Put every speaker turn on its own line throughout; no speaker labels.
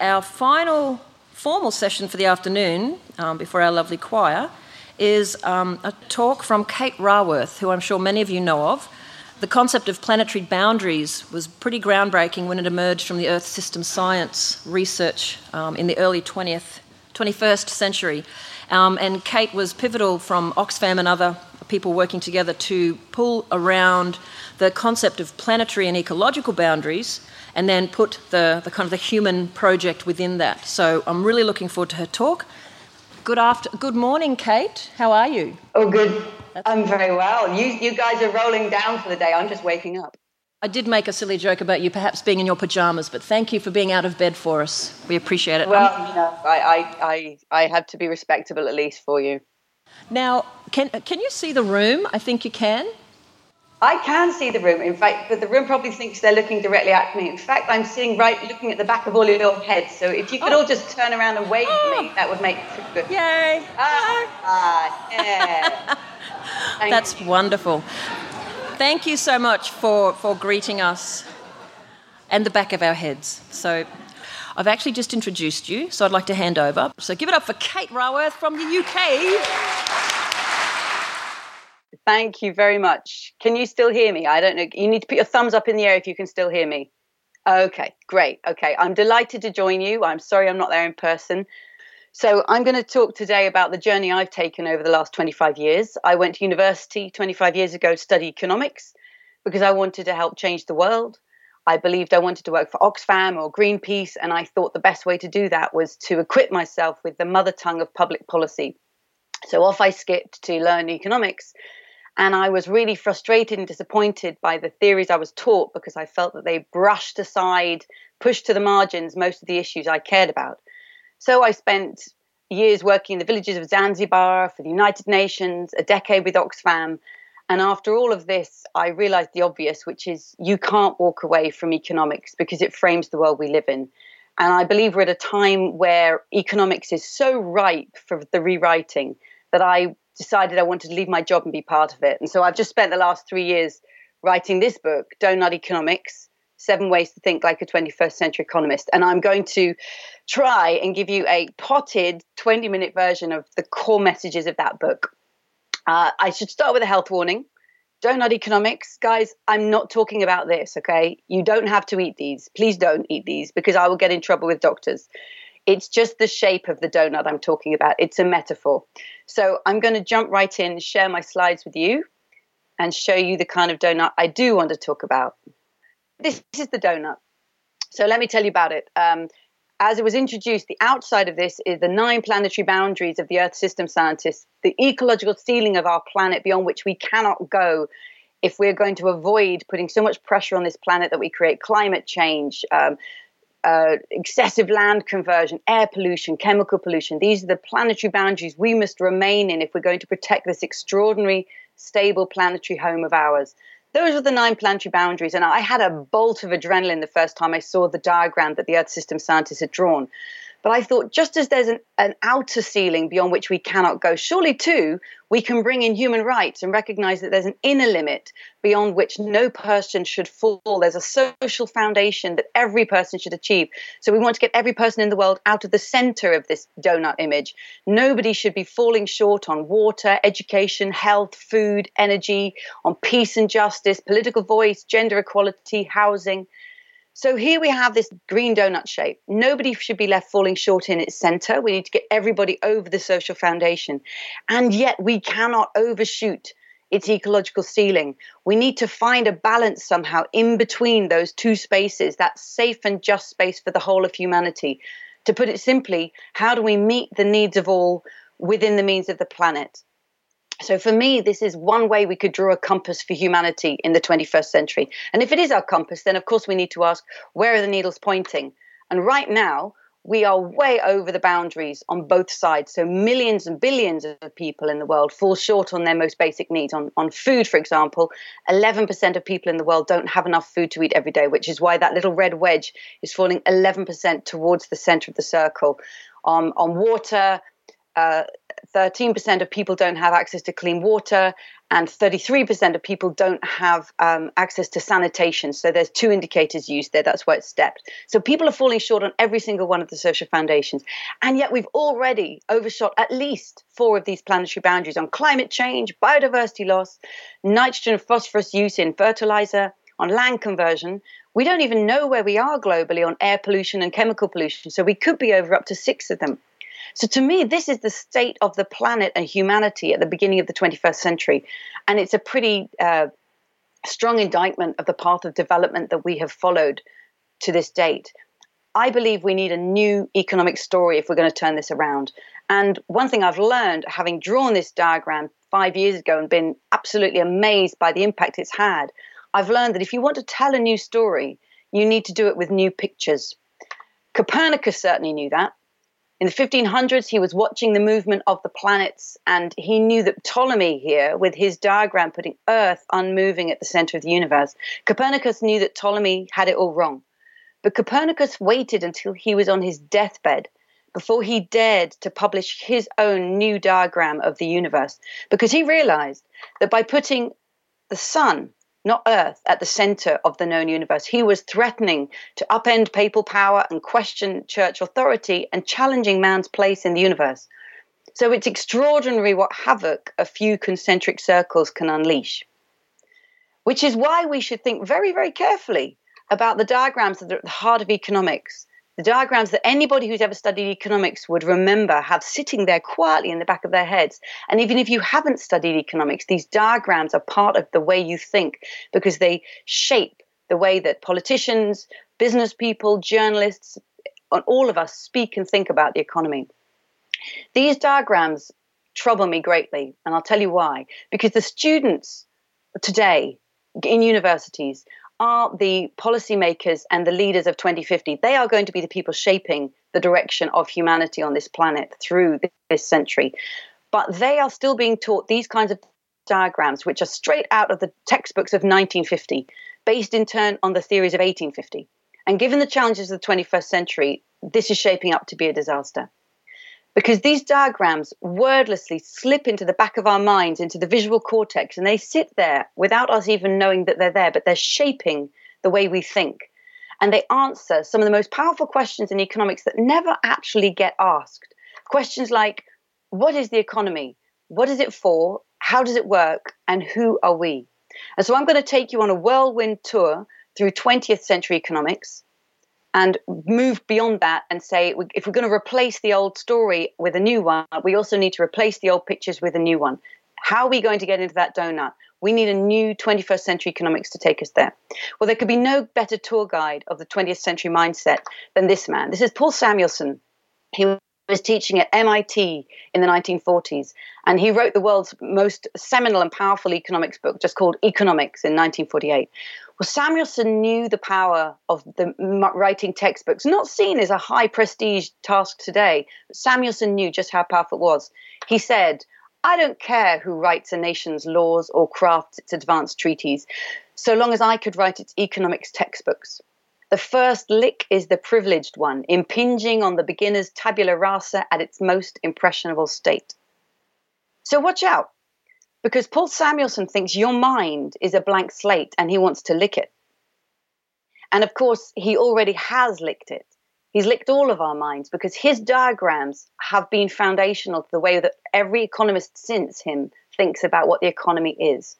Our final formal session for the afternoon, um, before our lovely choir, is um, a talk from Kate Raworth, who I'm sure many of you know of. The concept of planetary boundaries was pretty groundbreaking when it emerged from the Earth system science research um, in the early 20th, 21st century. Um, and Kate was pivotal from Oxfam and other people working together to pull around the concept of planetary and ecological boundaries and then put the, the kind of the human project within that. So I'm really looking forward to her talk. Good after, good morning, Kate. How are you?
Oh, good. I'm very well. You, you guys are rolling down for the day. I'm just waking up.
I did make a silly joke about you perhaps being in your pajamas, but thank you for being out of bed for us. We appreciate it.
Well, um, you know, I, I, I, I have to be respectable at least for you.
Now, can, can you see the room? I think you can.
I can see the room, in fact, but the room probably thinks they're looking directly at me. In fact, I'm sitting right looking at the back of all your heads. So if you could oh. all just turn around and wave oh. at me, that would make it good.
Yay!
Ah, ah yeah.
That's you. wonderful. Thank you so much for, for greeting us and the back of our heads. So I've actually just introduced you, so I'd like to hand over. So give it up for Kate Raworth from the UK.
Thank you very much. Can you still hear me? I don't know. You need to put your thumbs up in the air if you can still hear me. Okay, great. Okay, I'm delighted to join you. I'm sorry I'm not there in person. So, I'm going to talk today about the journey I've taken over the last 25 years. I went to university 25 years ago to study economics because I wanted to help change the world. I believed I wanted to work for Oxfam or Greenpeace, and I thought the best way to do that was to equip myself with the mother tongue of public policy. So, off I skipped to learn economics and I was really frustrated and disappointed by the theories I was taught because I felt that they brushed aside, pushed to the margins most of the issues I cared about. So I spent years working in the villages of Zanzibar for the United Nations, a decade with Oxfam. And after all of this, I realized the obvious, which is you can't walk away from economics because it frames the world we live in. And I believe we're at a time where economics is so ripe for the rewriting that I decided I wanted to leave my job and be part of it. And so I've just spent the last three years writing this book, Doughnut Economics Seven Ways to Think Like a 21st Century Economist. And I'm going to try and give you a potted 20 minute version of the core messages of that book. Uh, I should start with a health warning. Donut economics, guys, I'm not talking about this, okay? You don't have to eat these. Please don't eat these because I will get in trouble with doctors. It's just the shape of the donut I'm talking about. It's a metaphor. So I'm going to jump right in, share my slides with you, and show you the kind of donut I do want to talk about. This is the donut. So let me tell you about it. Um, as it was introduced, the outside of this is the nine planetary boundaries of the Earth system scientists, the ecological ceiling of our planet beyond which we cannot go if we're going to avoid putting so much pressure on this planet that we create climate change, um, uh, excessive land conversion, air pollution, chemical pollution. These are the planetary boundaries we must remain in if we're going to protect this extraordinary, stable planetary home of ours. Those are the nine planetary boundaries. And I had a bolt of adrenaline the first time I saw the diagram that the Earth system scientists had drawn. But I thought, just as there's an, an outer ceiling beyond which we cannot go, surely too we can bring in human rights and recognize that there's an inner limit beyond which no person should fall. There's a social foundation that every person should achieve. So we want to get every person in the world out of the center of this donut image. Nobody should be falling short on water, education, health, food, energy, on peace and justice, political voice, gender equality, housing. So here we have this green donut shape. Nobody should be left falling short in its center. We need to get everybody over the social foundation. And yet we cannot overshoot its ecological ceiling. We need to find a balance somehow in between those two spaces, that safe and just space for the whole of humanity. To put it simply, how do we meet the needs of all within the means of the planet? So for me, this is one way we could draw a compass for humanity in the 21st century. And if it is our compass, then of course we need to ask where are the needles pointing? And right now, we are way over the boundaries on both sides. So millions and billions of people in the world fall short on their most basic needs. On, on food, for example, 11% of people in the world don't have enough food to eat every day, which is why that little red wedge is falling 11% towards the center of the circle. Um, on water, uh, 13% of people don't have access to clean water, and 33% of people don't have um, access to sanitation. So there's two indicators used there. That's why it's stepped. So people are falling short on every single one of the social foundations. And yet we've already overshot at least four of these planetary boundaries on climate change, biodiversity loss, nitrogen and phosphorus use in fertilizer, on land conversion. We don't even know where we are globally on air pollution and chemical pollution. So we could be over up to six of them. So to me, this is the state of the planet and humanity at the beginning of the 21st century. And it's a pretty uh, strong indictment of the path of development that we have followed to this date. I believe we need a new economic story if we're going to turn this around. And one thing I've learned, having drawn this diagram five years ago and been absolutely amazed by the impact it's had, I've learned that if you want to tell a new story, you need to do it with new pictures. Copernicus certainly knew that. In the 1500s, he was watching the movement of the planets, and he knew that Ptolemy here, with his diagram putting Earth unmoving at the center of the universe, Copernicus knew that Ptolemy had it all wrong. But Copernicus waited until he was on his deathbed before he dared to publish his own new diagram of the universe, because he realized that by putting the sun not Earth, at the center of the known universe. He was threatening to upend papal power and question church authority and challenging man's place in the universe. So it's extraordinary what havoc a few concentric circles can unleash. Which is why we should think very, very carefully about the diagrams that are at the heart of economics the diagrams that anybody who's ever studied economics would remember have sitting there quietly in the back of their heads. And even if you haven't studied economics, these diagrams are part of the way you think because they shape the way that politicians, business people, journalists, and all of us speak and think about the economy. These diagrams trouble me greatly, and I'll tell you why. Because the students today in universities are the policymakers and the leaders of 2050. They are going to be the people shaping the direction of humanity on this planet through this century. But they are still being taught these kinds of diagrams, which are straight out of the textbooks of 1950, based in turn on the theories of 1850. And given the challenges of the 21st century, this is shaping up to be a disaster because these diagrams wordlessly slip into the back of our minds, into the visual cortex, and they sit there without us even knowing that they're there, but they're shaping the way we think. And they answer some of the most powerful questions in economics that never actually get asked. Questions like what is the economy? What is it for? How does it work? And who are we? And so I'm going to take you on a whirlwind tour through 20th century economics and move beyond that and say if we're going to replace the old story with a new one, we also need to replace the old pictures with a new one. How are we going to get into that donut? We need a new 21st century economics to take us there. Well, there could be no better tour guide of the 20th century mindset than this man. This is Paul Samuelson. He was teaching at MIT in the 1940s, and he wrote the world's most seminal and powerful economics book, just called Economics, in 1948. Well, Samuelson knew the power of the writing textbooks, not seen as a high prestige task today, but Samuelson knew just how powerful it was. He said, I don't care who writes a nation's laws or crafts its advanced treaties, so long as I could write its economics textbooks. The first lick is the privileged one, impinging on the beginner's tabula rasa at its most impressionable state. So watch out because Paul Samuelson thinks your mind is a blank slate and he wants to lick it. And of course, he already has licked it. He's licked all of our minds because his diagrams have been foundational to the way that every economist since him thinks about what the economy is.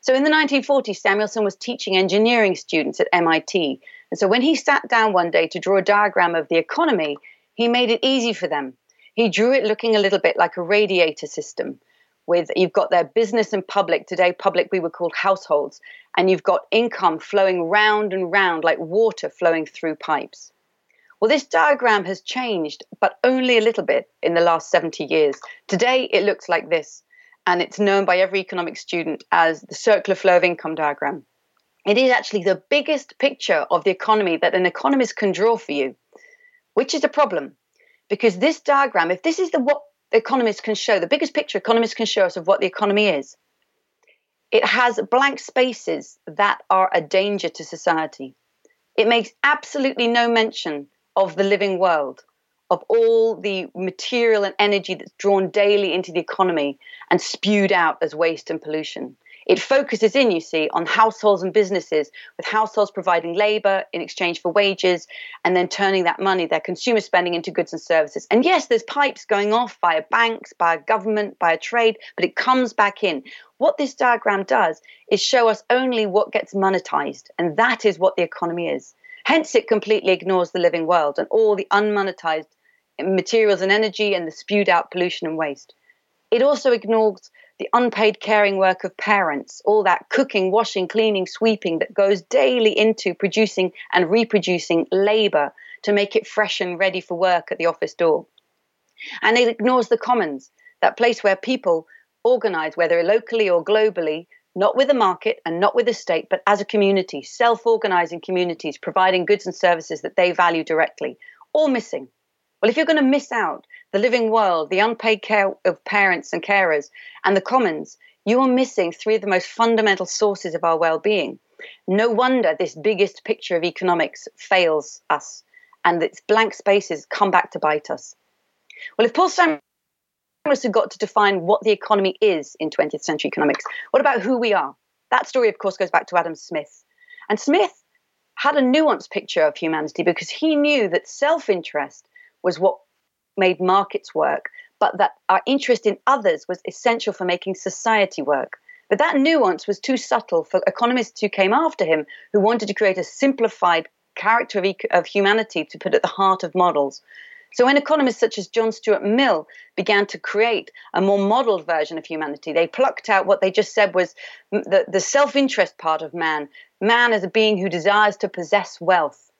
So in the 1940s, Samuelson was teaching engineering students at MIT. And so when he sat down one day to draw a diagram of the economy, he made it easy for them. He drew it looking a little bit like a radiator system with you've got their business and public today public we would call households and you've got income flowing round and round like water flowing through pipes. Well this diagram has changed but only a little bit in the last 70 years. Today it looks like this and it's known by every economic student as the circular flow of income diagram. It is actually the biggest picture of the economy that an economist can draw for you which is a problem because this diagram if this is the what economists can show, the biggest picture economists can show us of what the economy is, it has blank spaces that are a danger to society. It makes absolutely no mention of the living world, of all the material and energy that's drawn daily into the economy and spewed out as waste and pollution. It focuses in, you see, on households and businesses, with households providing labor in exchange for wages and then turning that money, their consumer spending, into goods and services. And yes, there's pipes going off via banks, by government, by trade, but it comes back in. What this diagram does is show us only what gets monetized, and that is what the economy is. Hence, it completely ignores the living world and all the unmonetized materials and energy and the spewed out pollution and waste. It also ignores the unpaid caring work of parents, all that cooking, washing, cleaning, sweeping that goes daily into producing and reproducing labor to make it fresh and ready for work at the office door. And it ignores the commons, that place where people organize, whether locally or globally, not with the market and not with the state, but as a community, self organizing communities, providing goods and services that they value directly, all missing. Well, if you're going to miss out the living world, the unpaid care of parents and carers, and the commons, you are missing three of the most fundamental sources of our well being. No wonder this biggest picture of economics fails us and its blank spaces come back to bite us. Well, if Paul Samuelson had got to define what the economy is in 20th century economics, what about who we are? That story, of course, goes back to Adam Smith. And Smith had a nuanced picture of humanity because he knew that self interest was what made markets work, but that our interest in others was essential for making society work. But that nuance was too subtle for economists who came after him, who wanted to create a simplified character of, of humanity to put at the heart of models. So when economists such as John Stuart Mill began to create a more modeled version of humanity, they plucked out what they just said was the, the self interest part of man, man as a being who desires to possess wealth.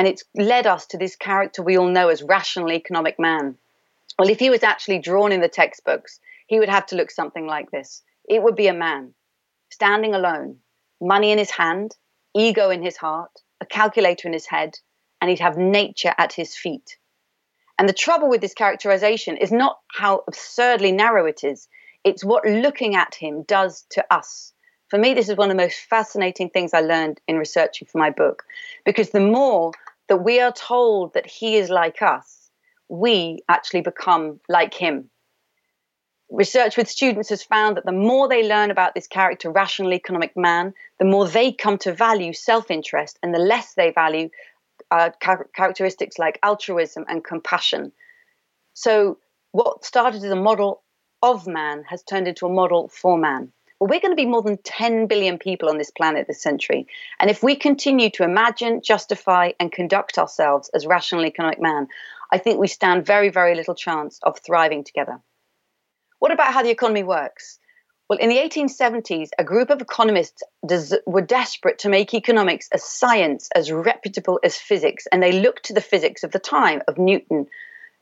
And it's led us to this character we all know as rational economic man. Well, if he was actually drawn in the textbooks, he would have to look something like this. It would be a man standing alone, money in his hand, ego in his heart, a calculator in his head, and he'd have nature at his feet. And the trouble with this characterization is not how absurdly narrow it is, it's what looking at him does to us. For me, this is one of the most fascinating things I learned in researching for my book, because the more that we are told that he is like us, we actually become like him. Research with students has found that the more they learn about this character, rational economic man, the more they come to value self interest and the less they value uh, characteristics like altruism and compassion. So, what started as a model of man has turned into a model for man. Well, we're going to be more than 10 billion people on this planet this century. And if we continue to imagine, justify, and conduct ourselves as rational economic man, I think we stand very, very little chance of thriving together. What about how the economy works? Well, in the 1870s, a group of economists des- were desperate to make economics a science as reputable as physics, and they looked to the physics of the time of Newton,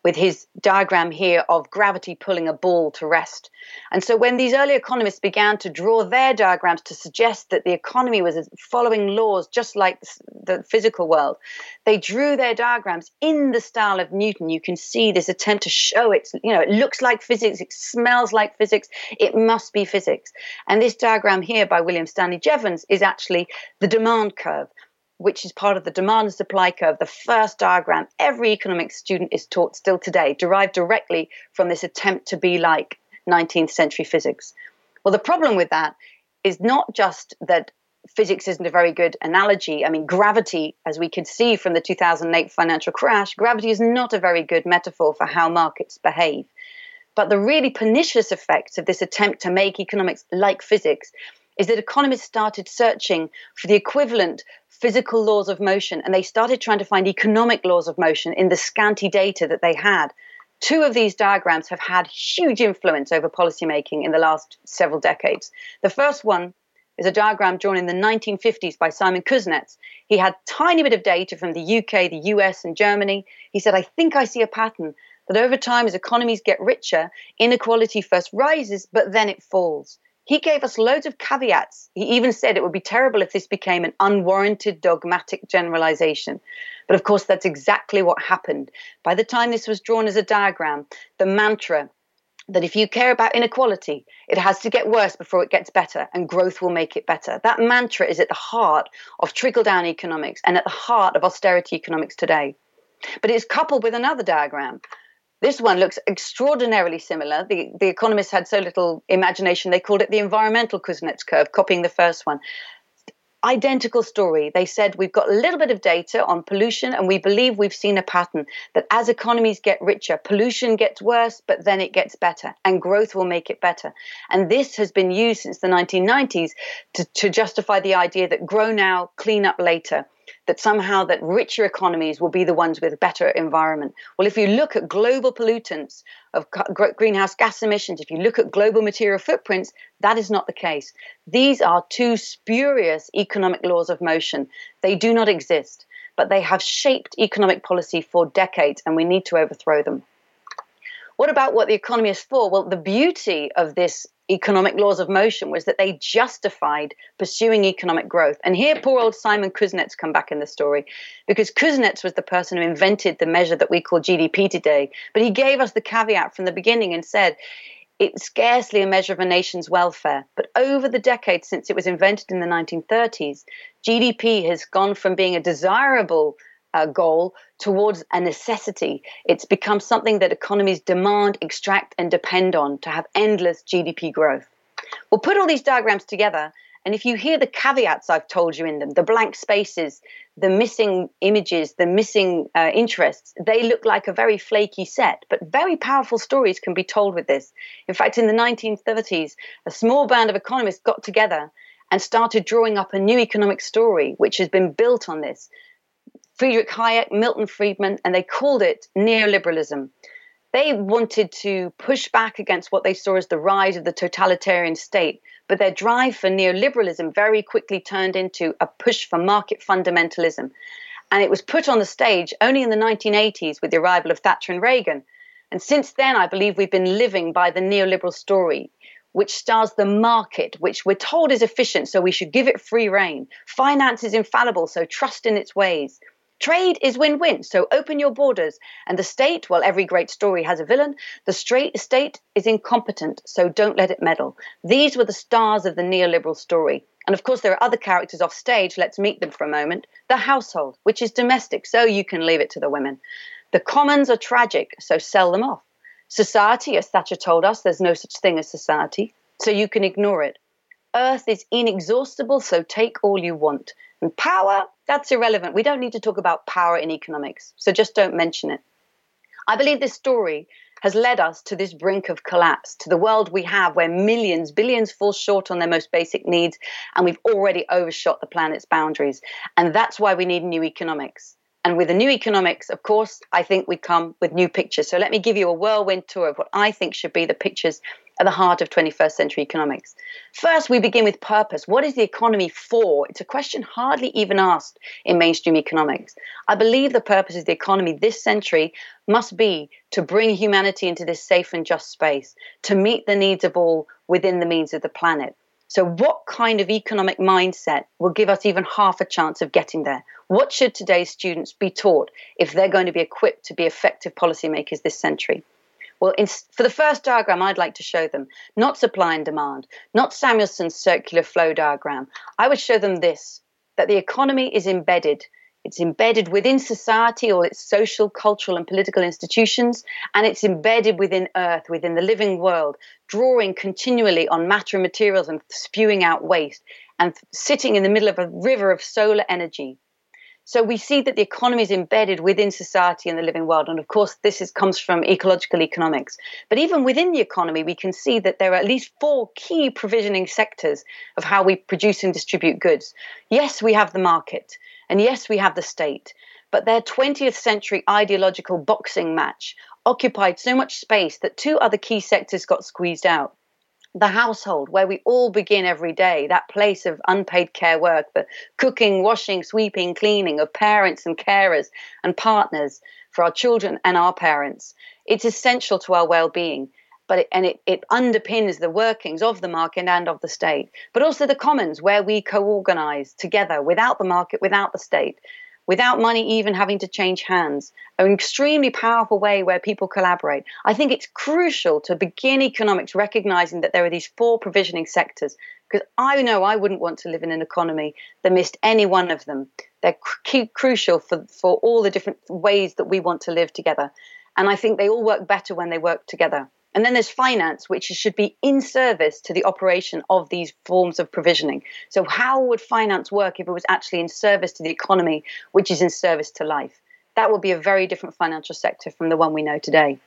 with his diagram here of gravity pulling a ball to rest. And so when these early economists began to draw their diagrams to suggest that the economy was following laws just like the physical world, they drew their diagrams in the style of Newton. You can see this attempt to show it, you know, it looks like physics, it smells like physics, it must be physics. And this diagram here by William Stanley Jevons is actually the demand curve which is part of the demand and supply curve, the first diagram every economics student is taught still today, derived directly from this attempt to be like 19th century physics. Well, the problem with that is not just that physics isn't a very good analogy. I mean, gravity, as we could see from the 2008 financial crash, gravity is not a very good metaphor for how markets behave. But the really pernicious effects of this attempt to make economics like physics is that economists started searching for the equivalent physical laws of motion and they started trying to find economic laws of motion in the scanty data that they had. Two of these diagrams have had huge influence over policymaking in the last several decades. The first one is a diagram drawn in the 1950s by Simon Kuznets. He had tiny bit of data from the UK, the US, and Germany. He said, I think I see a pattern that over time, as economies get richer, inequality first rises, but then it falls. He gave us loads of caveats. He even said it would be terrible if this became an unwarranted dogmatic generalization. But of course, that's exactly what happened. By the time this was drawn as a diagram, the mantra that if you care about inequality, it has to get worse before it gets better, and growth will make it better. That mantra is at the heart of trickle down economics and at the heart of austerity economics today. But it's coupled with another diagram. This one looks extraordinarily similar. The, the economists had so little imagination, they called it the environmental Kuznets curve, copying the first one identical story. They said we've got a little bit of data on pollution and we believe we've seen a pattern that as economies get richer, pollution gets worse, but then it gets better and growth will make it better. And this has been used since the 1990s to, to justify the idea that grow now, clean up later that somehow that richer economies will be the ones with better environment. Well, if you look at global pollutants of greenhouse gas emissions, if you look at global material footprints, that is not the case. These are two spurious economic laws of motion. They do not exist, but they have shaped economic policy for decades, and we need to overthrow them. What about what the economy is for? Well, the beauty of this economic laws of motion was that they justified pursuing economic growth. And here, poor old Simon Kuznets come back in the story because Kuznets was the person who invented the measure that we call GDP today. But he gave us the caveat from the beginning and said, it's scarcely a measure of a nation's welfare. But over the decades since it was invented in the 1930s, GDP has gone from being a desirable uh, goal towards a necessity. It's become something that economies demand, extract, and depend on to have endless GDP growth. We'll put all these diagrams together, and if you hear the caveats I've told you in them, the blank spaces, the missing images, the missing uh, interests, they look like a very flaky set, but very powerful stories can be told with this. In fact, in the 1930s, a small band of economists got together and started drawing up a new economic story, which has been built on this. Friedrich Hayek, Milton Friedman, and they called it neoliberalism. They wanted to push back against what they saw as the rise of the totalitarian state, but their drive for neoliberalism very quickly turned into a push for market fundamentalism. And it was put on the stage only in the 1980s with the arrival of Thatcher and Reagan. And since then, I believe we've been living by the neoliberal story, which stars the market, which we're told is efficient, so we should give it free rein. Finance is infallible, so trust in its ways. Trade is win win, so open your borders. And the state, well, every great story has a villain. The straight state is incompetent, so don't let it meddle. These were the stars of the neoliberal story. And of course, there are other characters off stage. Let's meet them for a moment. The household, which is domestic, so you can leave it to the women. The commons are tragic, so sell them off. Society, as Thatcher told us, there's no such thing as society, so you can ignore it. Earth is inexhaustible, so take all you want. And power, that's irrelevant. We don't need to talk about power in economics, so just don't mention it. I believe this story has led us to this brink of collapse, to the world we have where millions, billions fall short on their most basic needs, and we've already overshot the planet's boundaries. And that's why we need new economics. And with the new economics, of course, I think we come with new pictures. So let me give you a whirlwind tour of what I think should be the pictures at the heart of 21st century economics. First, we begin with purpose. What is the economy for? It's a question hardly even asked in mainstream economics. I believe the purpose of the economy this century must be to bring humanity into this safe and just space, to meet the needs of all within the means of the planet. So, what kind of economic mindset will give us even half a chance of getting there? What should today's students be taught if they're going to be equipped to be effective policymakers this century? Well, in, for the first diagram, I'd like to show them not supply and demand, not Samuelson's circular flow diagram. I would show them this that the economy is embedded. It's embedded within society or its social, cultural, and political institutions, and it's embedded within Earth, within the living world, drawing continually on matter and materials and spewing out waste, and sitting in the middle of a river of solar energy. So we see that the economy is embedded within society and the living world. And of course, this is, comes from ecological economics. But even within the economy, we can see that there are at least four key provisioning sectors of how we produce and distribute goods. Yes, we have the market. And yes, we have the state. But their 20th century ideological boxing match occupied so much space that two other key sectors got squeezed out the household where we all begin every day, that place of unpaid care work, the cooking, washing, sweeping, cleaning of parents and carers and partners for our children and our parents. It's essential to our well being. But it, and it, it underpins the workings of the market and of the state, but also the commons where we co-organize together without the market, without the state, without money even having to change hands, an extremely powerful way where people collaborate. I think it's crucial to begin economics recognizing that there are these four provisioning sectors because I know I wouldn't want to live in an economy that missed any one of them. They're cr- crucial for, for all the different ways that we want to live together. And I think they all work better when they work together. And then there's finance, which should be in service to the operation of these forms of provisioning. So, how would finance work if it was actually in service to the economy, which is in service to life? That would be a very different financial sector from the one we know today.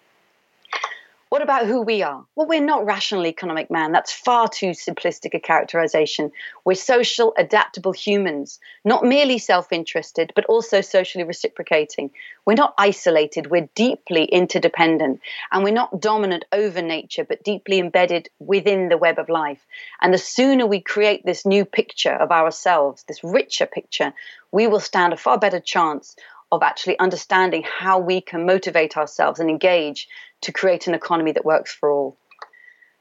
What about who we are? Well, we're not rational economic man. That's far too simplistic a characterization. We're social, adaptable humans, not merely self interested, but also socially reciprocating. We're not isolated, we're deeply interdependent. And we're not dominant over nature, but deeply embedded within the web of life. And the sooner we create this new picture of ourselves, this richer picture, we will stand a far better chance of actually understanding how we can motivate ourselves and engage to create an economy that works for all.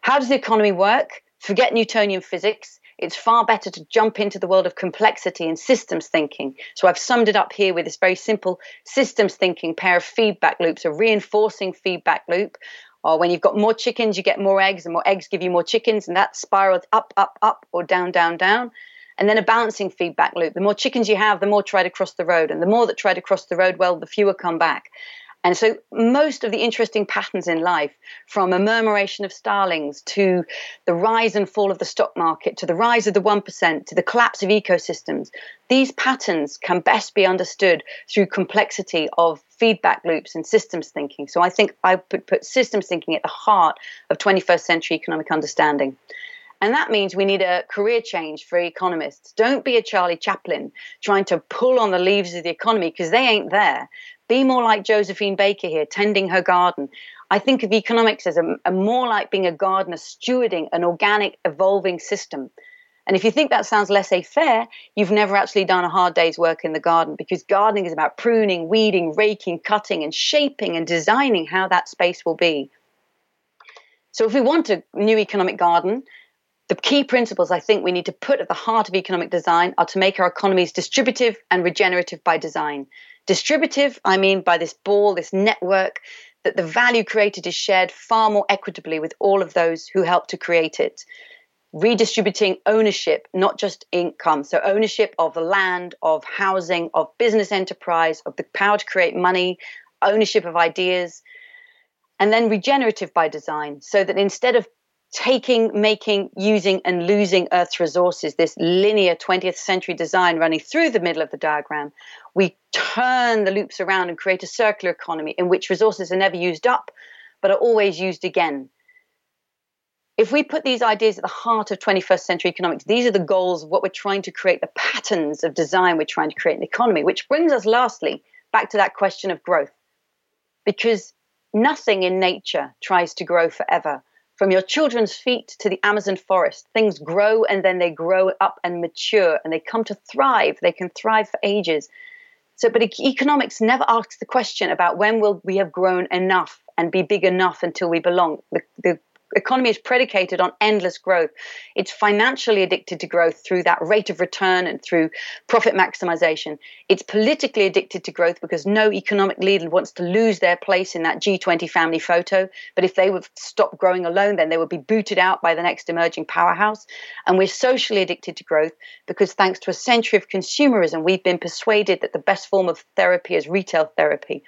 How does the economy work? Forget Newtonian physics. It's far better to jump into the world of complexity and systems thinking. So I've summed it up here with this very simple systems thinking pair of feedback loops, a reinforcing feedback loop. Or when you've got more chickens, you get more eggs, and more eggs give you more chickens, and that spirals up, up, up, or down, down, down and then a balancing feedback loop. The more chickens you have, the more try to cross the road. And the more that try to cross the road, well, the fewer come back. And so, most of the interesting patterns in life, from a murmuration of starlings to the rise and fall of the stock market, to the rise of the 1%, to the collapse of ecosystems, these patterns can best be understood through complexity of feedback loops and systems thinking. So, I think I would put systems thinking at the heart of 21st century economic understanding. And that means we need a career change for economists. Don't be a Charlie Chaplin trying to pull on the leaves of the economy because they ain't there. Be more like Josephine Baker here, tending her garden. I think of economics as a, a more like being a gardener stewarding an organic, evolving system. And if you think that sounds laissez faire, you've never actually done a hard day's work in the garden because gardening is about pruning, weeding, raking, cutting, and shaping and designing how that space will be. So, if we want a new economic garden, the key principles I think we need to put at the heart of economic design are to make our economies distributive and regenerative by design. Distributive, I mean by this ball, this network, that the value created is shared far more equitably with all of those who help to create it. Redistributing ownership, not just income. So, ownership of the land, of housing, of business enterprise, of the power to create money, ownership of ideas. And then regenerative by design, so that instead of taking, making, using, and losing Earth's resources, this linear 20th century design running through the middle of the diagram, we turn the loops around and create a circular economy in which resources are never used up, but are always used again. If we put these ideas at the heart of 21st century economics, these are the goals of what we're trying to create, the patterns of design we're trying to create in the economy, which brings us lastly back to that question of growth. Because nothing in nature tries to grow forever from your children's feet to the Amazon forest, things grow and then they grow up and mature and they come to thrive. They can thrive for ages. So, but economics never asks the question about when will we have grown enough and be big enough until we belong. The, the economy is predicated on endless growth. It's financially addicted to growth through that rate of return and through profit maximization. It's politically addicted to growth because no economic leader wants to lose their place in that G20 family photo. But if they would stop growing alone, then they would be booted out by the next emerging powerhouse. And we're socially addicted to growth because thanks to a century of consumerism, we've been persuaded that the best form of therapy is retail therapy.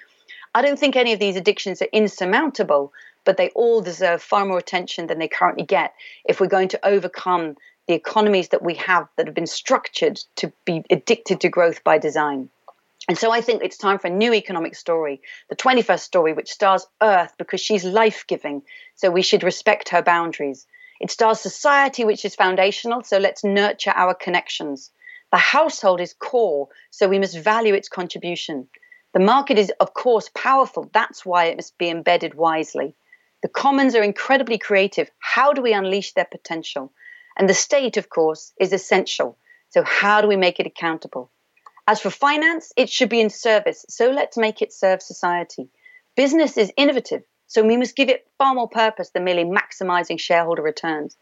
I don't think any of these addictions are insurmountable, but they all deserve far more attention than they currently get if we're going to overcome the economies that we have that have been structured to be addicted to growth by design. And so I think it's time for a new economic story, the 21st story, which stars Earth because she's life giving, so we should respect her boundaries. It stars society, which is foundational, so let's nurture our connections. The household is core, so we must value its contribution. The market is, of course, powerful, that's why it must be embedded wisely. The commons are incredibly creative. How do we unleash their potential? And the state, of course, is essential. So, how do we make it accountable? As for finance, it should be in service. So, let's make it serve society. Business is innovative. So, we must give it far more purpose than merely maximizing shareholder returns.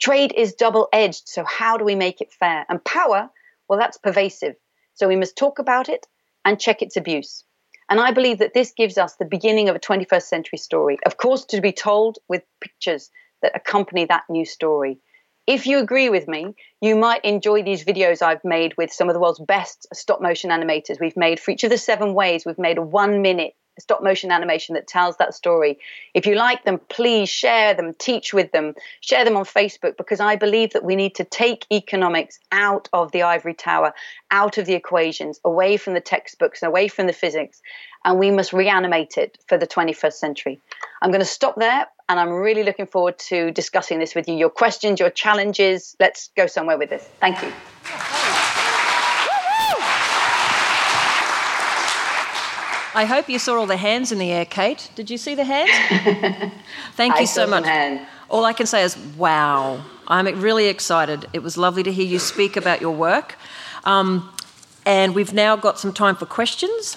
Trade is double edged. So, how do we make it fair? And power, well, that's pervasive. So, we must talk about it and check its abuse. And I believe that this gives us the beginning of a 21st century story, of course, to be told with pictures that accompany that new story. If you agree with me, you might enjoy these videos I've made with some of the world's best stop motion animators. We've made for each of the seven ways, we've made a one minute stop motion animation that tells that story. If you like them, please share them, teach with them, share them on Facebook because I believe that we need to take economics out of the ivory tower, out of the equations, away from the textbooks, away from the physics, and we must reanimate it for the 21st century. I'm going to stop there and I'm really looking forward to discussing this with you. Your questions, your challenges, let's go somewhere with this. Thank you.
I hope you saw all the hands in the air, Kate. Did you see the hands? Thank you
I
so much.
Hands.
All I can say is, wow. I'm really excited. It was lovely to hear you speak about your work. Um, and we've now got some time for questions.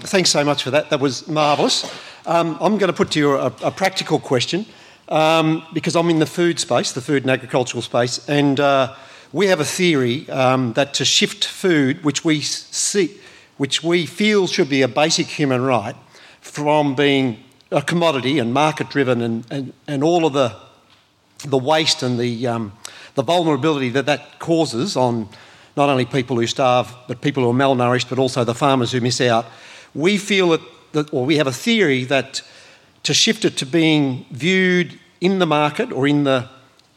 Thanks so much for that. That was marvellous. Um, I'm going to put to you a, a practical question um, because I'm in the food space, the food and agricultural space, and uh, we have a theory um, that to shift food, which we see, which we feel should be a basic human right, from being a commodity and market driven and, and, and all of the, the waste and the, um, the vulnerability that that causes on not only people who starve, but people who are malnourished, but also the farmers who miss out. We feel that, that or we have a theory that to shift it to being viewed in the market or in the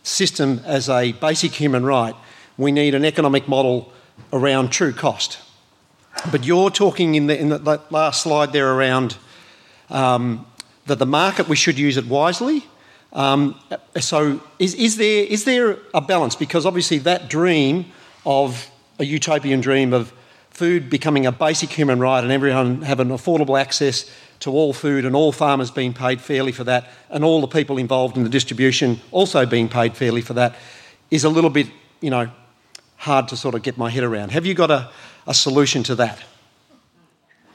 system as a basic human right, we need an economic model around true cost. But you're talking in the, in the last slide there around um, that the market, we should use it wisely. Um, so, is, is, there, is there a balance? Because obviously, that dream of a utopian dream of food becoming a basic human right and everyone having affordable access to all food and all farmers being paid fairly for that and all the people involved in the distribution also being paid fairly for that is a little bit, you know, hard to sort of get my head around. Have you got a, a solution to that?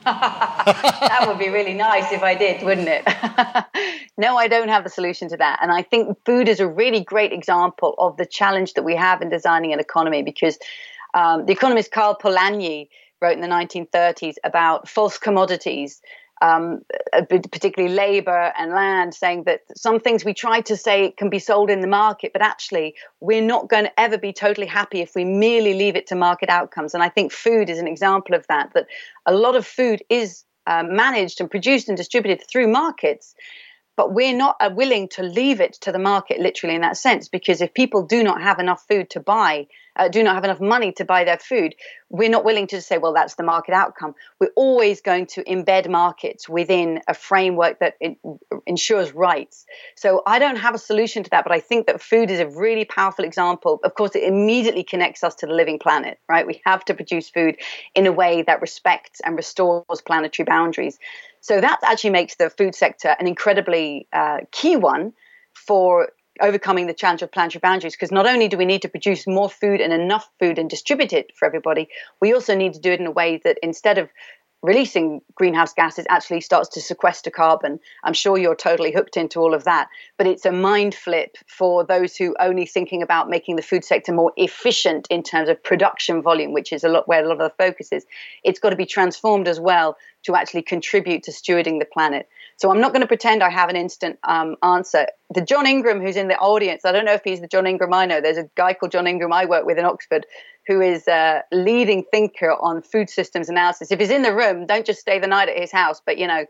that would be really nice if I did, wouldn't it? no, I don't have the solution to that. And I think food is a really great example of the challenge that we have in designing an economy because um, the economist Karl Polanyi wrote in the 1930s about false commodities um, uh, particularly labor and land, saying that some things we try to say can be sold in the market, but actually we're not going to ever be totally happy if we merely leave it to market outcomes. And I think food is an example of that, that a lot of food is um, managed and produced and distributed through markets but we're not uh, willing to leave it to the market literally in that sense because if people do not have enough food to buy uh, do not have enough money to buy their food we're not willing to say well that's the market outcome. We're always going to embed markets within a framework that ensures rights. So i don't have a solution to that but i think that food is a really powerful example. Of course it immediately connects us to the living planet right? We have to produce food in a way that respects and restores planetary boundaries. So that actually makes the food sector an incredibly uh, key one for overcoming the challenge of planetary boundaries because not only do we need to produce more food and enough food and distribute it for everybody, we also need to do it in a way that instead of releasing greenhouse gases actually starts to sequester carbon. I'm sure you're totally hooked into all of that, but it's a mind flip for those who only thinking about making the food sector more efficient in terms of production volume, which is a lot where a lot of the focus is. It's got to be transformed as well to actually contribute to stewarding the planet. So I'm not going to pretend I have an instant um, answer. The John Ingram who's in the audience, I don't know if he's the John Ingram I know. There's a guy called John Ingram I work with in Oxford who is a leading thinker on food systems analysis. If he's in the room, don't just stay the night at his house, but you know,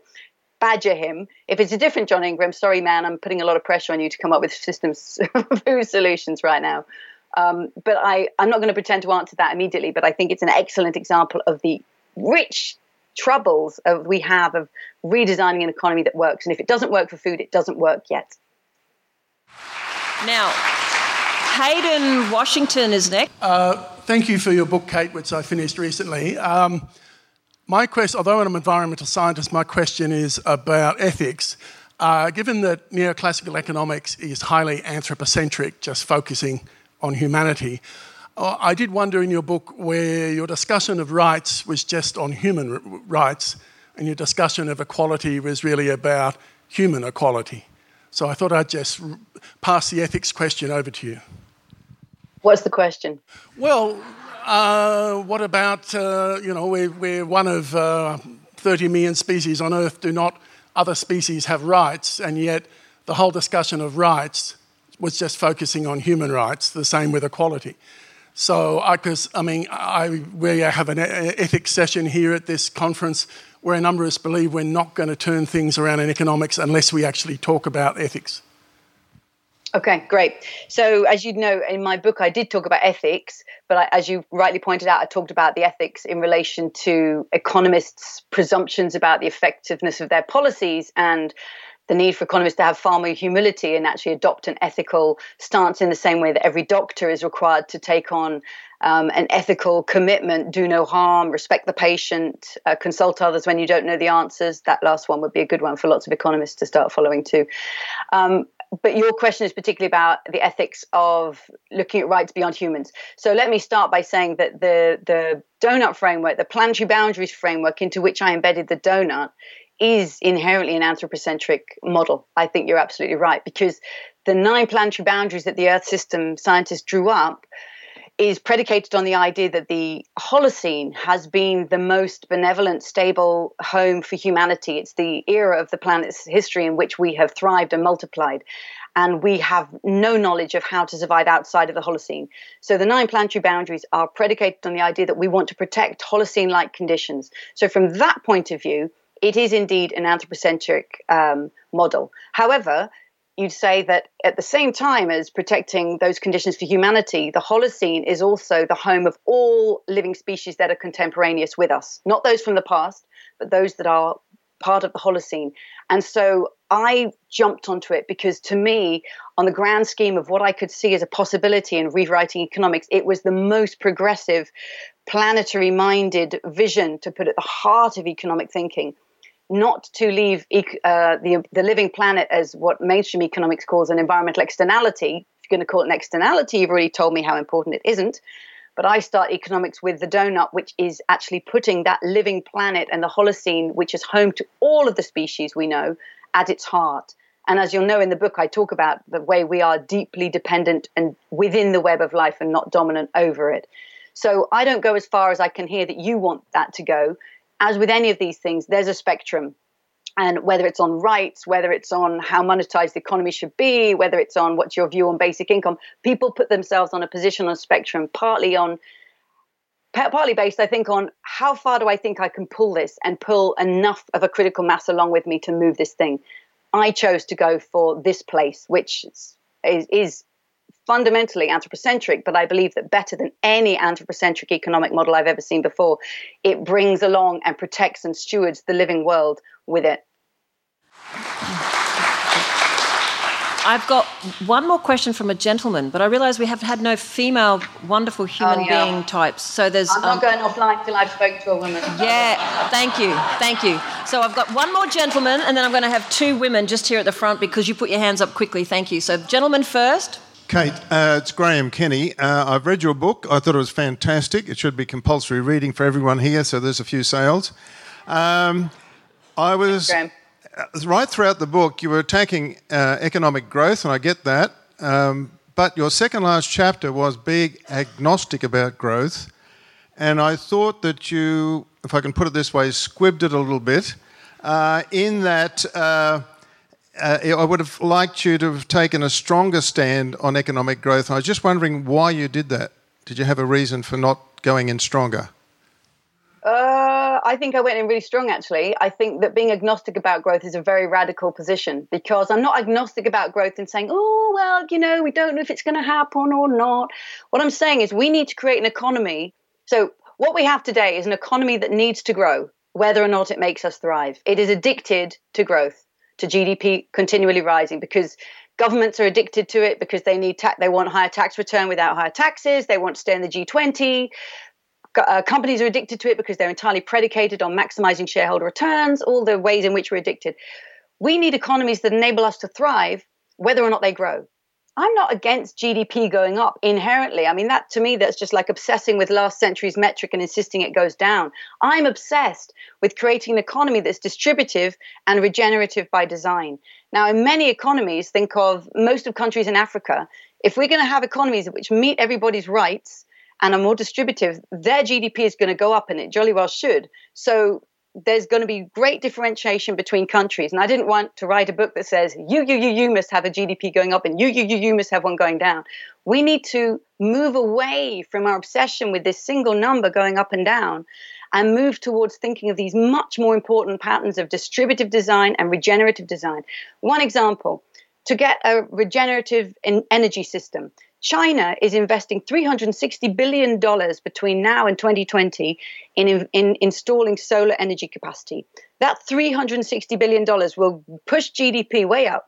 badger him. If it's a different John Ingram, sorry man, I'm putting a lot of pressure on you to come up with systems food solutions right now. Um, but I, I'm not going to pretend to answer that immediately, but I think it's an excellent example of the rich troubles of, we have of redesigning an economy that works. And if it doesn't work for food, it doesn't work yet.
Now, Haydn Washington is next.
Uh, thank you for your book, Kate, which I finished recently. Um, my question, although I'm an environmental scientist, my question is about ethics. Uh, given that neoclassical economics is highly anthropocentric, just focusing on humanity, I did wonder in your book where your discussion of rights was just on human rights and your discussion of equality was really about human equality. So I thought I'd just pass the ethics question over to you.
What's the question?
Well, uh, what about, uh, you know, we're, we're one of uh, 30 million species on Earth. Do not other species have rights? And yet, the whole discussion of rights was just focusing on human rights, the same with equality. So, I, I mean, I, we have an ethics session here at this conference where a number of us believe we're not going to turn things around in economics unless we actually talk about ethics.
Okay, great. So, as you know, in my book, I did talk about ethics, but I, as you rightly pointed out, I talked about the ethics in relation to economists' presumptions about the effectiveness of their policies and the need for economists to have far more humility and actually adopt an ethical stance in the same way that every doctor is required to take on um, an ethical commitment do no harm, respect the patient, uh, consult others when you don't know the answers. That last one would be a good one for lots of economists to start following too. Um, but your question is particularly about the ethics of looking at rights beyond humans. So let me start by saying that the the donut framework, the planetary boundaries framework into which I embedded the donut, is inherently an anthropocentric model. I think you're absolutely right because the nine planetary boundaries that the Earth system scientists drew up is predicated on the idea that the Holocene has been the most benevolent, stable home for humanity. It's the era of the planet's history in which we have thrived and multiplied. And we have no knowledge of how to survive outside of the Holocene. So the nine planetary boundaries are predicated on the idea that we want to protect Holocene like conditions. So, from that point of view, it is indeed an anthropocentric um, model. However, you'd say that at the same time as protecting those conditions for humanity, the Holocene is also the home of all living species that are contemporaneous with us, not those from the past, but those that are part of the Holocene. And so I jumped onto it because to me, on the grand scheme of what I could see as a possibility in rewriting economics, it was the most progressive, planetary minded vision to put at the heart of economic thinking not to leave uh, the, the living planet as what mainstream economics calls an environmental externality. If you're going to call it an externality, you've already told me how important it isn't. But I start economics with the donut, which is actually putting that living planet and the Holocene, which is home to all of the species we know, at its heart. And as you'll know in the book, I talk about the way we are deeply dependent and within the web of life and not dominant over it. So I don't go as far as I can hear that you want that to go as with any of these things, there's a spectrum. And whether it's on rights, whether it's on how monetized the economy should be, whether it's on what's your view on basic income, people put themselves on a position on a spectrum, partly on partly based, I think, on how far do I think I can pull this and pull enough of a critical mass along with me to move this thing. I chose to go for this place, which is, is fundamentally anthropocentric, but I believe that better than any anthropocentric economic model I've ever seen before, it brings along and protects and stewards the living world with it.
I've got one more question from a gentleman, but I realise we have had no female wonderful human oh, yeah. being types. So there's.
I'm not um, going offline till I've spoken to a woman.
Yeah, thank you, thank you. So I've got one more gentleman, and then I'm going to have two women just here at the front because you put your hands up quickly. Thank you. So gentlemen first.
Kate, uh, it's Graham Kenny. Uh, I've read your book. I thought it was fantastic. It should be compulsory reading for everyone here, so there's a few sales. Um, I was Thanks, uh, right throughout the book. You were attacking uh, economic growth, and I get that. Um, but your second last chapter was being agnostic about growth, and I thought that you, if I can put it this way, squibbed it a little bit. Uh, in that uh, I would have liked you to have taken a stronger stand on economic growth. I was just wondering why you did that. Did you have a reason for not going in stronger?
Uh, I think I went in really strong, actually. I think that being agnostic about growth is a very radical position because I'm not agnostic about growth and saying, oh, well, you know, we don't know if it's going to happen or not. What I'm saying is we need to create an economy. So, what we have today is an economy that needs to grow, whether or not it makes us thrive. It is addicted to growth to GDP continually rising because governments are addicted to it because they need ta- they want higher tax return without higher taxes. They want to stay in the G20. Uh, companies are addicted to it because they're entirely predicated on maximizing shareholder returns. All the ways in which we're addicted. We need economies that enable us to thrive, whether or not they grow. I'm not against GDP going up inherently. I mean, that to me, that's just like obsessing with last century's metric and insisting it goes down. I'm obsessed with creating an economy that's distributive and regenerative by design. Now, in many economies, think of most of countries in Africa, if we're going to have economies which meet everybody's rights and are more distributive, their GDP is going to go up and it jolly well should. So there's going to be great differentiation between countries. And I didn't want to write a book that says, you, you, you, you must have a GDP going up and you, you, you, you must have one going down. We need to move away from our obsession with this single number going up and down and move towards thinking of these much more important patterns of distributive design and regenerative design. One example to get a regenerative energy system. China is investing $360 billion between now and 2020 in, in, in, installing solar energy capacity. That $360 billion will push GDP way up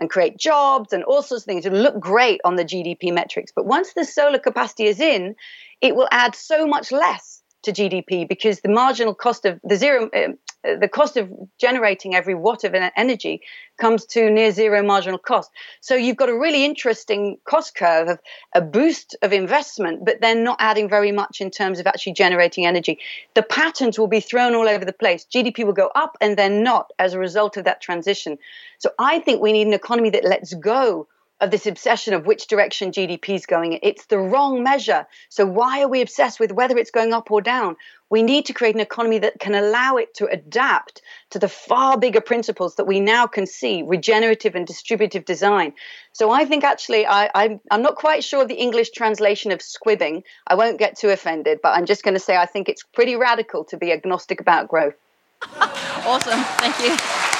and create jobs and all sorts of things. It'll look great on the GDP metrics. But once the solar capacity is in, it will add so much less to GDP because the marginal cost of the zero, uh, the cost of generating every watt of energy comes to near zero marginal cost. So you've got a really interesting cost curve of a boost of investment, but then not adding very much in terms of actually generating energy. The patterns will be thrown all over the place. GDP will go up and then not as a result of that transition. So I think we need an economy that lets go of this obsession of which direction GDP is going. It's the wrong measure. So why are we obsessed with whether it's going up or down? We need to create an economy that can allow it to adapt to the far bigger principles that we now can see regenerative and distributive design. So I think actually, I, I'm, I'm not quite sure of the English translation of squibbing. I won't get too offended, but I'm just going to say I think it's pretty radical to be agnostic about growth.
awesome. Thank you.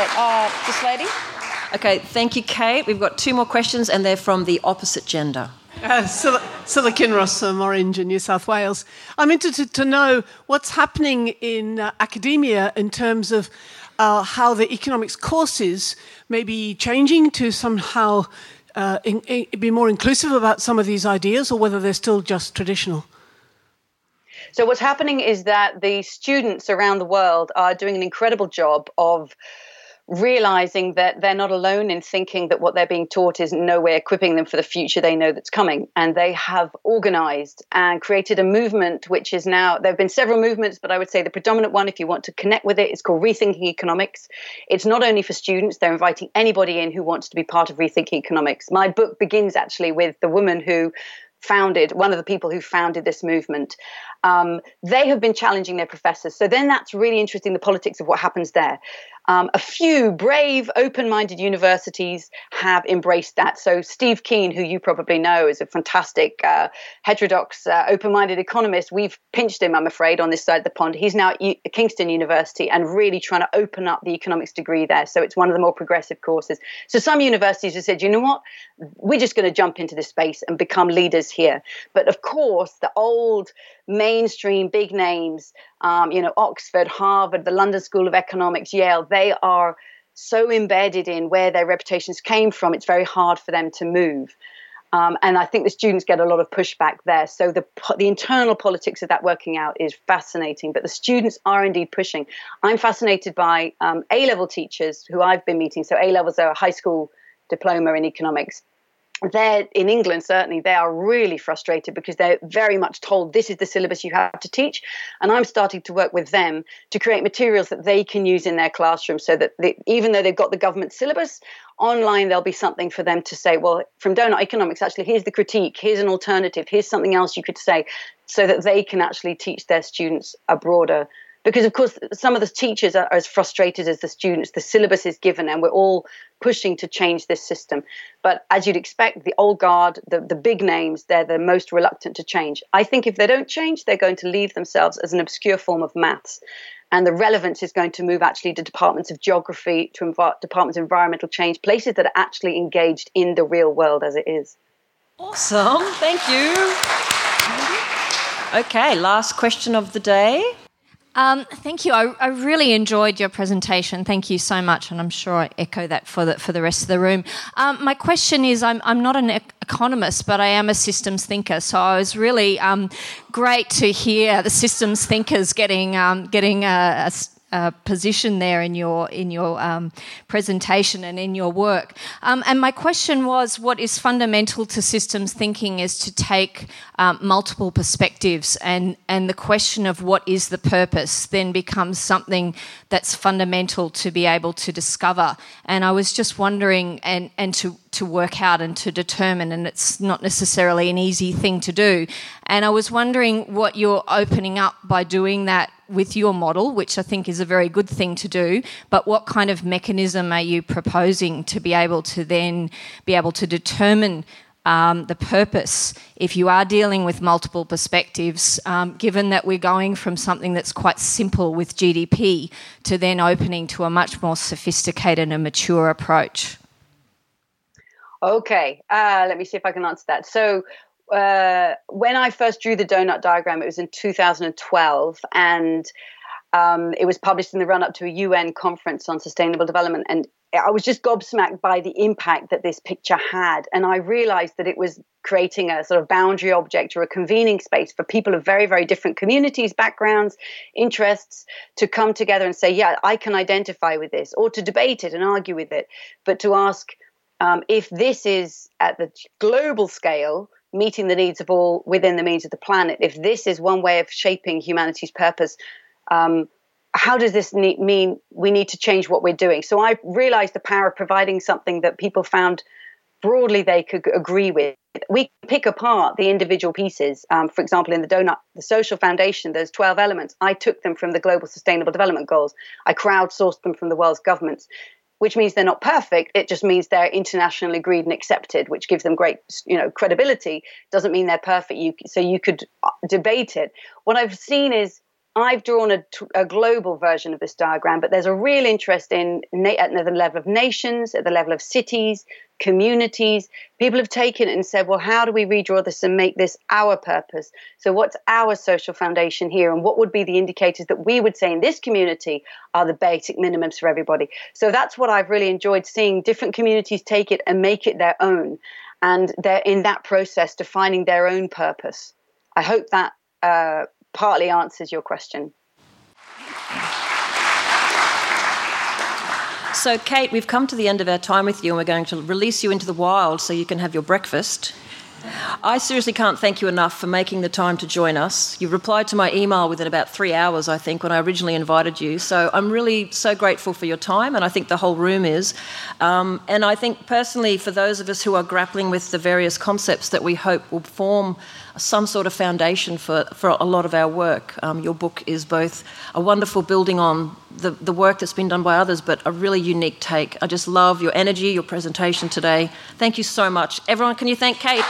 Uh, this lady? Okay, thank you, Kate. We've got two more questions, and they're from the opposite gender.
Uh, Scilla Kinross from Orange in New South Wales. I'm interested to know what's happening in uh, academia in terms of uh, how the economics courses may be changing to somehow uh, in, in, be more inclusive about some of these ideas, or whether they're still just traditional.
So, what's happening is that the students around the world are doing an incredible job of realizing that they're not alone in thinking that what they're being taught is no way equipping them for the future they know that's coming. And they have organized and created a movement, which is now, there have been several movements, but I would say the predominant one, if you want to connect with it, is called Rethinking Economics. It's not only for students, they're inviting anybody in who wants to be part of Rethinking Economics. My book begins actually with the woman who founded one of the people who founded this movement um, they have been challenging their professors so then that's really interesting the politics of what happens there um, a few brave, open minded universities have embraced that. So, Steve Keen, who you probably know is a fantastic, uh, heterodox, uh, open minded economist, we've pinched him, I'm afraid, on this side of the pond. He's now at U- Kingston University and really trying to open up the economics degree there. So, it's one of the more progressive courses. So, some universities have said, you know what, we're just going to jump into this space and become leaders here. But of course, the old mainstream big names, um, you know, Oxford, Harvard, the London School of Economics, Yale, they are so embedded in where their reputations came from, it's very hard for them to move. Um, and I think the students get a lot of pushback there. So the the internal politics of that working out is fascinating. But the students are indeed pushing. I'm fascinated by um, A level teachers who I've been meeting. So A levels are a high school diploma in economics they're in England certainly they are really frustrated because they're very much told this is the syllabus you have to teach and I'm starting to work with them to create materials that they can use in their classroom so that they, even though they've got the government syllabus online there'll be something for them to say well from Doughnut Economics actually here's the critique here's an alternative here's something else you could say so that they can actually teach their students a broader because of course some of the teachers are as frustrated as the students. The syllabus is given and we're all pushing to change this system. But as you'd expect the old guard the, the big names they're the most reluctant to change. I think if they don't change they're going to leave themselves as an obscure form of maths. And the relevance is going to move actually to departments of geography to env- departments of environmental change places that are actually engaged in the real world as it is.
Awesome. Thank you. Okay last question of the day
um, thank you. I, I, really enjoyed your presentation. Thank you so much, and I'm sure I echo that for the for the rest of the room. Um, my question is, I'm I'm not an economist, but I am a systems thinker. So I was really um, great to hear the systems thinkers getting um, getting a, a uh, position there in your in your um, presentation and in your work. Um, and my question was, what is fundamental to systems thinking is to take um, multiple perspectives, and and the question of what is the purpose then becomes something that's fundamental to be able to discover. And I was just wondering, and and to to work out and to determine, and it's not necessarily an easy thing to do. And I was wondering what you're opening up by doing that with your model, which I think is a very good thing to do. But what kind of mechanism are you proposing to be able to then be able to determine um, the purpose if you are dealing with multiple perspectives, um, given that we're going from something that's quite simple with GDP to then opening to a much more sophisticated and mature approach?
Okay, uh, let me see if I can answer that. So, uh, when I first drew the donut diagram, it was in 2012, and um, it was published in the run up to a UN conference on sustainable development. And I was just gobsmacked by the impact that this picture had. And I realized that it was creating a sort of boundary object or a convening space for people of very, very different communities, backgrounds, interests to come together and say, yeah, I can identify with this, or to debate it and argue with it, but to ask um, if this is at the global scale, meeting the needs of all within the means of the planet, if this is one way of shaping humanity's purpose, um, how does this mean we need to change what we're doing? So I realized the power of providing something that people found broadly they could agree with. We pick apart the individual pieces. Um, for example, in the donut, the social foundation, those 12 elements, I took them from the Global Sustainable Development Goals. I crowdsourced them from the world's governments, which means they're not perfect. It just means they're internationally agreed and accepted, which gives them great, you know, credibility. Doesn't mean they're perfect. You, so you could uh, debate it. What I've seen is I've drawn a, a, global version of this diagram, but there's a real interest in at the level of nations, at the level of cities, communities. People have taken it and said, well, how do we redraw this and make this our purpose? So, what's our social foundation here? And what would be the indicators that we would say in this community are the basic minimums for everybody? So, that's what I've really enjoyed seeing different communities take it and make it their own. And they're in that process defining their own purpose. I hope that uh, partly answers your question.
So, Kate, we've come to the end of our time with you, and we're going to release you into the wild so you can have your breakfast. I seriously can't thank you enough for making the time to join us. You replied to my email within about three hours, I think, when I originally invited you. So I'm really so grateful for your time, and I think the whole room is. Um, and I think personally, for those of us who are grappling with the various concepts that we hope will form some sort of foundation for, for a lot of our work. Um, your book is both a wonderful building on the, the work that's been done by others, but a really unique take. I just love your energy, your presentation today. Thank you so much. Everyone, can you thank Kate?